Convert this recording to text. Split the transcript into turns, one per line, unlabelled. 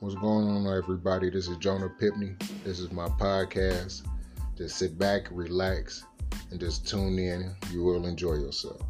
What's going on, everybody? This is Joneth Piptne. This is my podcast. Just sit back, relax, and just tune in. You will enjoy yourself.